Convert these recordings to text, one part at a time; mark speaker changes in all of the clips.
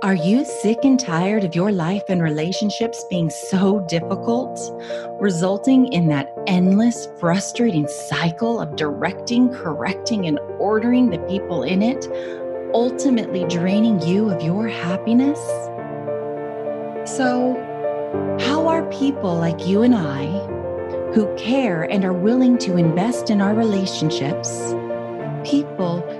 Speaker 1: Are you sick and tired of your life and relationships being so difficult, resulting in that endless, frustrating cycle of directing, correcting, and ordering the people in it, ultimately draining you of your happiness? So, how are people like you and I, who care and are willing to invest in our relationships, people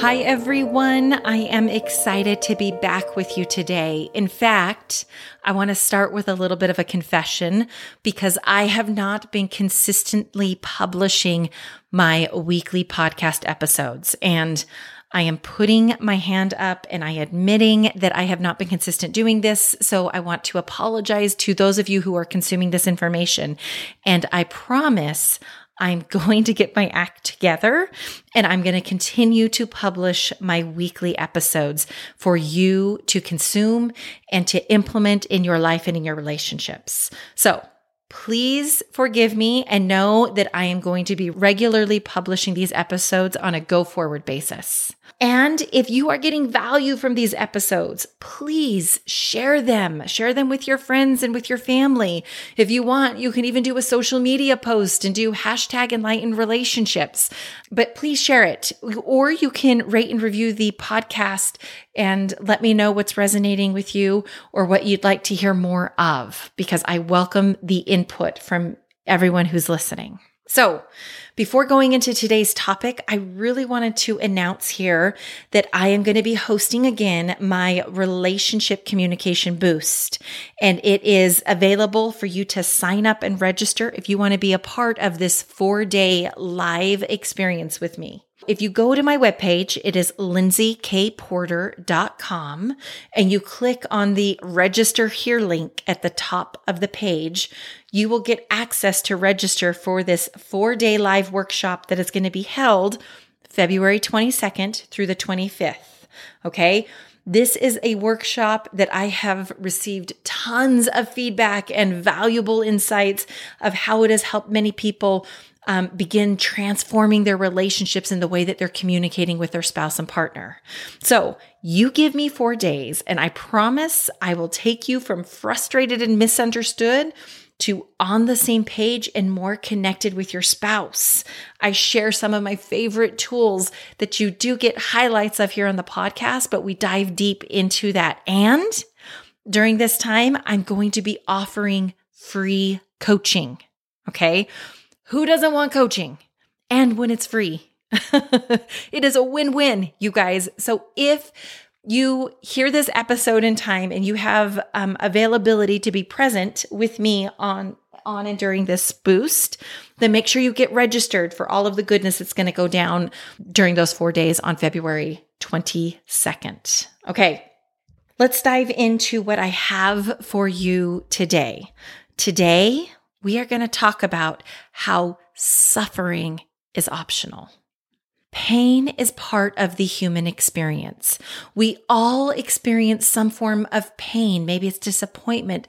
Speaker 1: Hi, everyone. I am excited to be back with you today. In fact, I want to start with a little bit of a confession because I have not been consistently publishing my weekly podcast episodes. And I am putting my hand up and I admitting that I have not been consistent doing this. So I want to apologize to those of you who are consuming this information. And I promise I'm going to get my act together and I'm going to continue to publish my weekly episodes for you to consume and to implement in your life and in your relationships. So Please forgive me and know that I am going to be regularly publishing these episodes on a go forward basis. And if you are getting value from these episodes, please share them. Share them with your friends and with your family. If you want, you can even do a social media post and do hashtag enlightened relationships. But please share it. Or you can rate and review the podcast and let me know what's resonating with you or what you'd like to hear more of, because I welcome the input from everyone who's listening. So, before going into today's topic, I really wanted to announce here that I am going to be hosting again my relationship communication boost. And it is available for you to sign up and register if you want to be a part of this four day live experience with me. If you go to my webpage, it is lindsaykporter.com and you click on the register here link at the top of the page, you will get access to register for this four day live workshop that is going to be held February 22nd through the 25th. Okay. This is a workshop that I have received tons of feedback and valuable insights of how it has helped many people um, begin transforming their relationships in the way that they're communicating with their spouse and partner. So you give me four days, and I promise I will take you from frustrated and misunderstood to on the same page and more connected with your spouse. I share some of my favorite tools that you do get highlights of here on the podcast, but we dive deep into that. And during this time, I'm going to be offering free coaching. Okay. Who doesn't want coaching? And when it's free. it is a win win, you guys. So if you hear this episode in time and you have um, availability to be present with me on on and during this boost, then make sure you get registered for all of the goodness that's going to go down during those four days on February 22nd. Okay, let's dive into what I have for you today. Today, we are going to talk about how suffering is optional. Pain is part of the human experience. We all experience some form of pain. Maybe it's disappointment,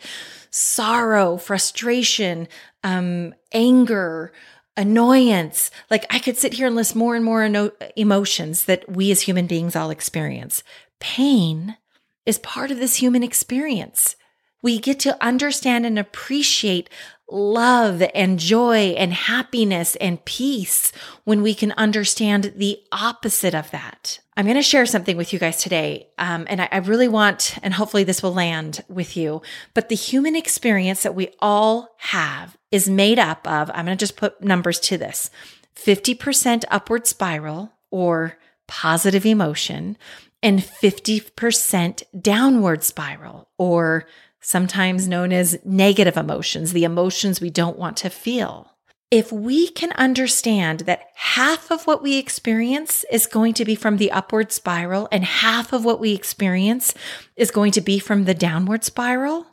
Speaker 1: sorrow, frustration, um, anger, annoyance. Like I could sit here and list more and more eno- emotions that we as human beings all experience. Pain is part of this human experience. We get to understand and appreciate love and joy and happiness and peace when we can understand the opposite of that. I'm going to share something with you guys today. Um, and I, I really want, and hopefully this will land with you, but the human experience that we all have is made up of, I'm going to just put numbers to this 50% upward spiral or positive emotion and 50% downward spiral or sometimes known as negative emotions, the emotions we don't want to feel. If we can understand that half of what we experience is going to be from the upward spiral and half of what we experience is going to be from the downward spiral,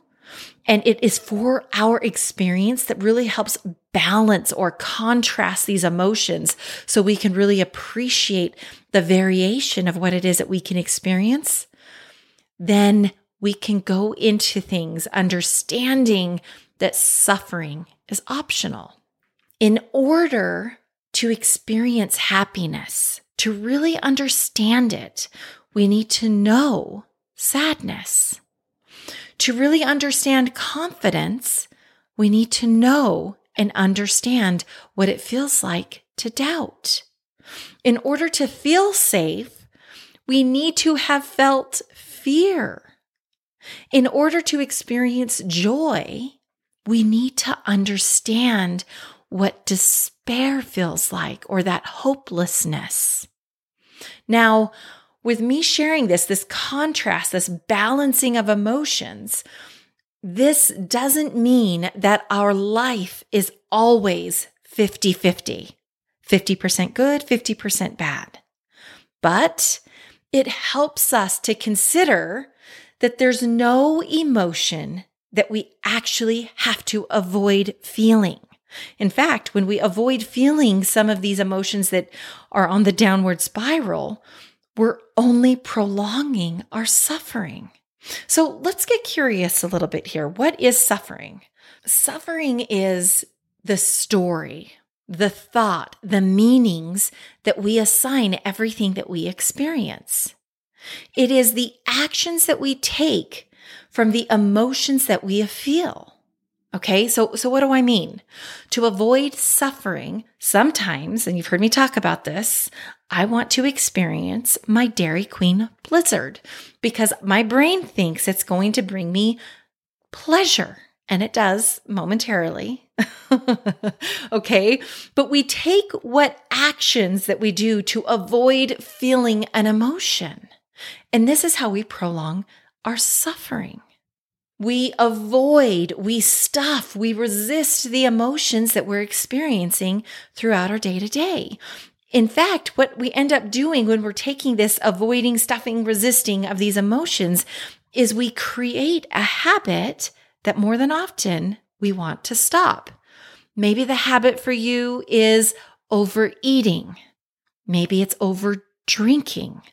Speaker 1: And it is for our experience that really helps balance or contrast these emotions so we can really appreciate the variation of what it is that we can experience. Then we can go into things understanding that suffering is optional. In order to experience happiness, to really understand it, we need to know sadness. To really understand confidence, we need to know and understand what it feels like to doubt. In order to feel safe, we need to have felt fear. In order to experience joy, we need to understand what despair feels like or that hopelessness. Now, with me sharing this, this contrast, this balancing of emotions, this doesn't mean that our life is always 50 50, 50% good, 50% bad. But it helps us to consider that there's no emotion that we actually have to avoid feeling. In fact, when we avoid feeling some of these emotions that are on the downward spiral, we're only prolonging our suffering. So let's get curious a little bit here. What is suffering? Suffering is the story, the thought, the meanings that we assign everything that we experience. It is the actions that we take from the emotions that we feel. Okay, so so what do I mean? To avoid suffering, sometimes, and you've heard me talk about this, I want to experience my Dairy Queen blizzard because my brain thinks it's going to bring me pleasure, and it does momentarily. okay, but we take what actions that we do to avoid feeling an emotion. And this is how we prolong our suffering. We avoid, we stuff, we resist the emotions that we're experiencing throughout our day to day. In fact, what we end up doing when we're taking this avoiding, stuffing, resisting of these emotions is we create a habit that more than often we want to stop. Maybe the habit for you is overeating. Maybe it's over drinking.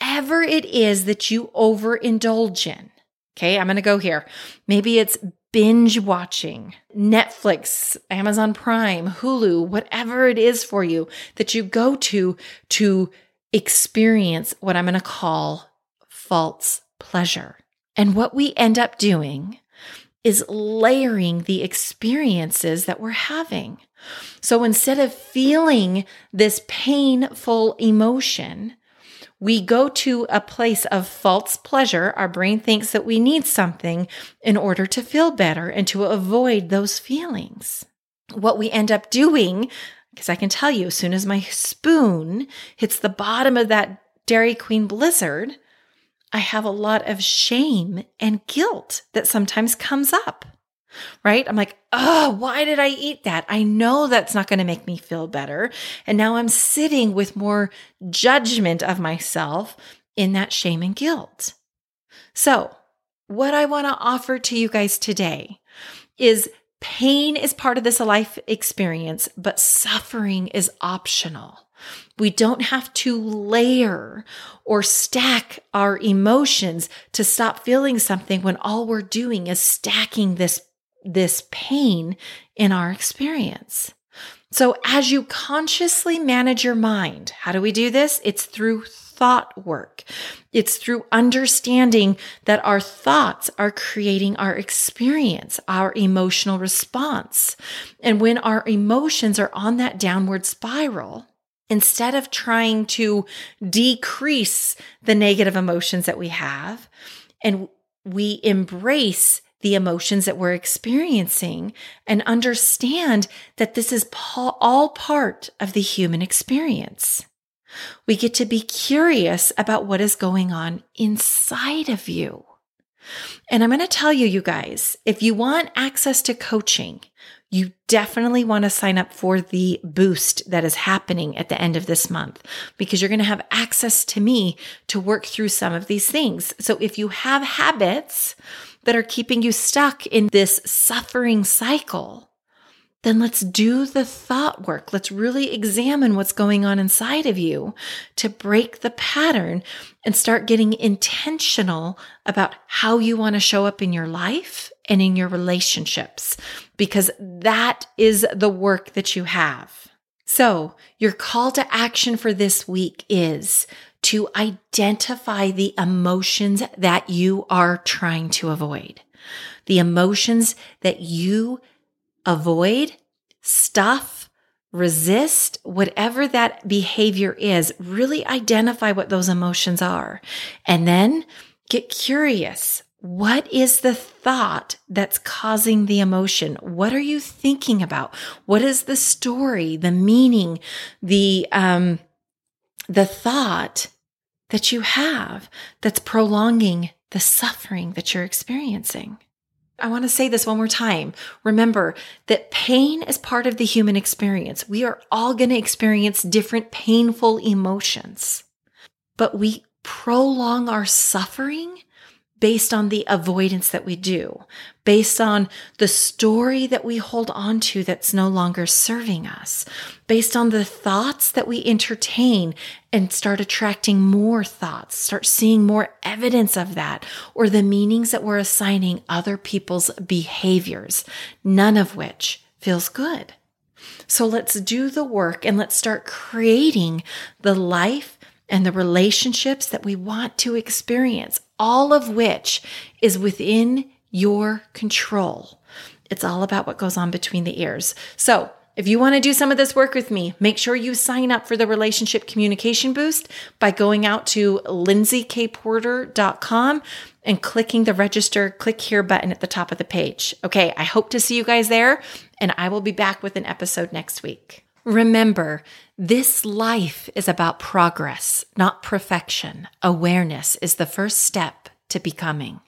Speaker 1: Whatever it is that you overindulge in. Okay, I'm going to go here. Maybe it's binge watching, Netflix, Amazon Prime, Hulu, whatever it is for you that you go to to experience what I'm going to call false pleasure. And what we end up doing is layering the experiences that we're having. So instead of feeling this painful emotion, we go to a place of false pleasure. Our brain thinks that we need something in order to feel better and to avoid those feelings. What we end up doing, because I can tell you, as soon as my spoon hits the bottom of that Dairy Queen blizzard, I have a lot of shame and guilt that sometimes comes up right? I'm like, oh, why did I eat that? I know that's not going to make me feel better. And now I'm sitting with more judgment of myself in that shame and guilt. So, what I want to offer to you guys today is pain is part of this life experience, but suffering is optional. We don't have to layer or stack our emotions to stop feeling something when all we're doing is stacking this this pain in our experience. So, as you consciously manage your mind, how do we do this? It's through thought work. It's through understanding that our thoughts are creating our experience, our emotional response. And when our emotions are on that downward spiral, instead of trying to decrease the negative emotions that we have, and we embrace the emotions that we're experiencing and understand that this is all part of the human experience. We get to be curious about what is going on inside of you. And I'm going to tell you, you guys, if you want access to coaching, you definitely want to sign up for the boost that is happening at the end of this month because you're going to have access to me to work through some of these things. So if you have habits that are keeping you stuck in this suffering cycle, then let's do the thought work. Let's really examine what's going on inside of you to break the pattern and start getting intentional about how you want to show up in your life and in your relationships, because that is the work that you have. So, your call to action for this week is to identify the emotions that you are trying to avoid. The emotions that you avoid, stuff, resist, whatever that behavior is, really identify what those emotions are. And then get curious. What is the thought that's causing the emotion? What are you thinking about? What is the story, the meaning, the, um, the thought that you have that's prolonging the suffering that you're experiencing? I want to say this one more time. Remember that pain is part of the human experience. We are all going to experience different painful emotions, but we prolong our suffering based on the avoidance that we do, based on the story that we hold on to that's no longer serving us, based on the thoughts that we entertain and start attracting more thoughts, start seeing more evidence of that, or the meanings that we're assigning other people's behaviors, none of which feels good. So let's do the work and let's start creating the life and the relationships that we want to experience all of which is within your control. It's all about what goes on between the ears. So, if you want to do some of this work with me, make sure you sign up for the Relationship Communication Boost by going out to lindsaykporter.com and clicking the register, click here button at the top of the page. Okay, I hope to see you guys there, and I will be back with an episode next week. Remember, this life is about progress, not perfection. Awareness is the first step to becoming.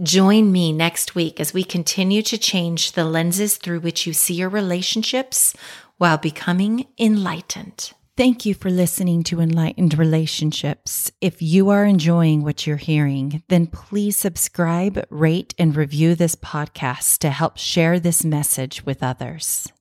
Speaker 1: Join me next week as we continue to change the lenses through which you see your relationships while becoming enlightened. Thank you for listening to Enlightened Relationships. If you are enjoying what you're hearing, then please subscribe, rate, and review this podcast to help share this message with others.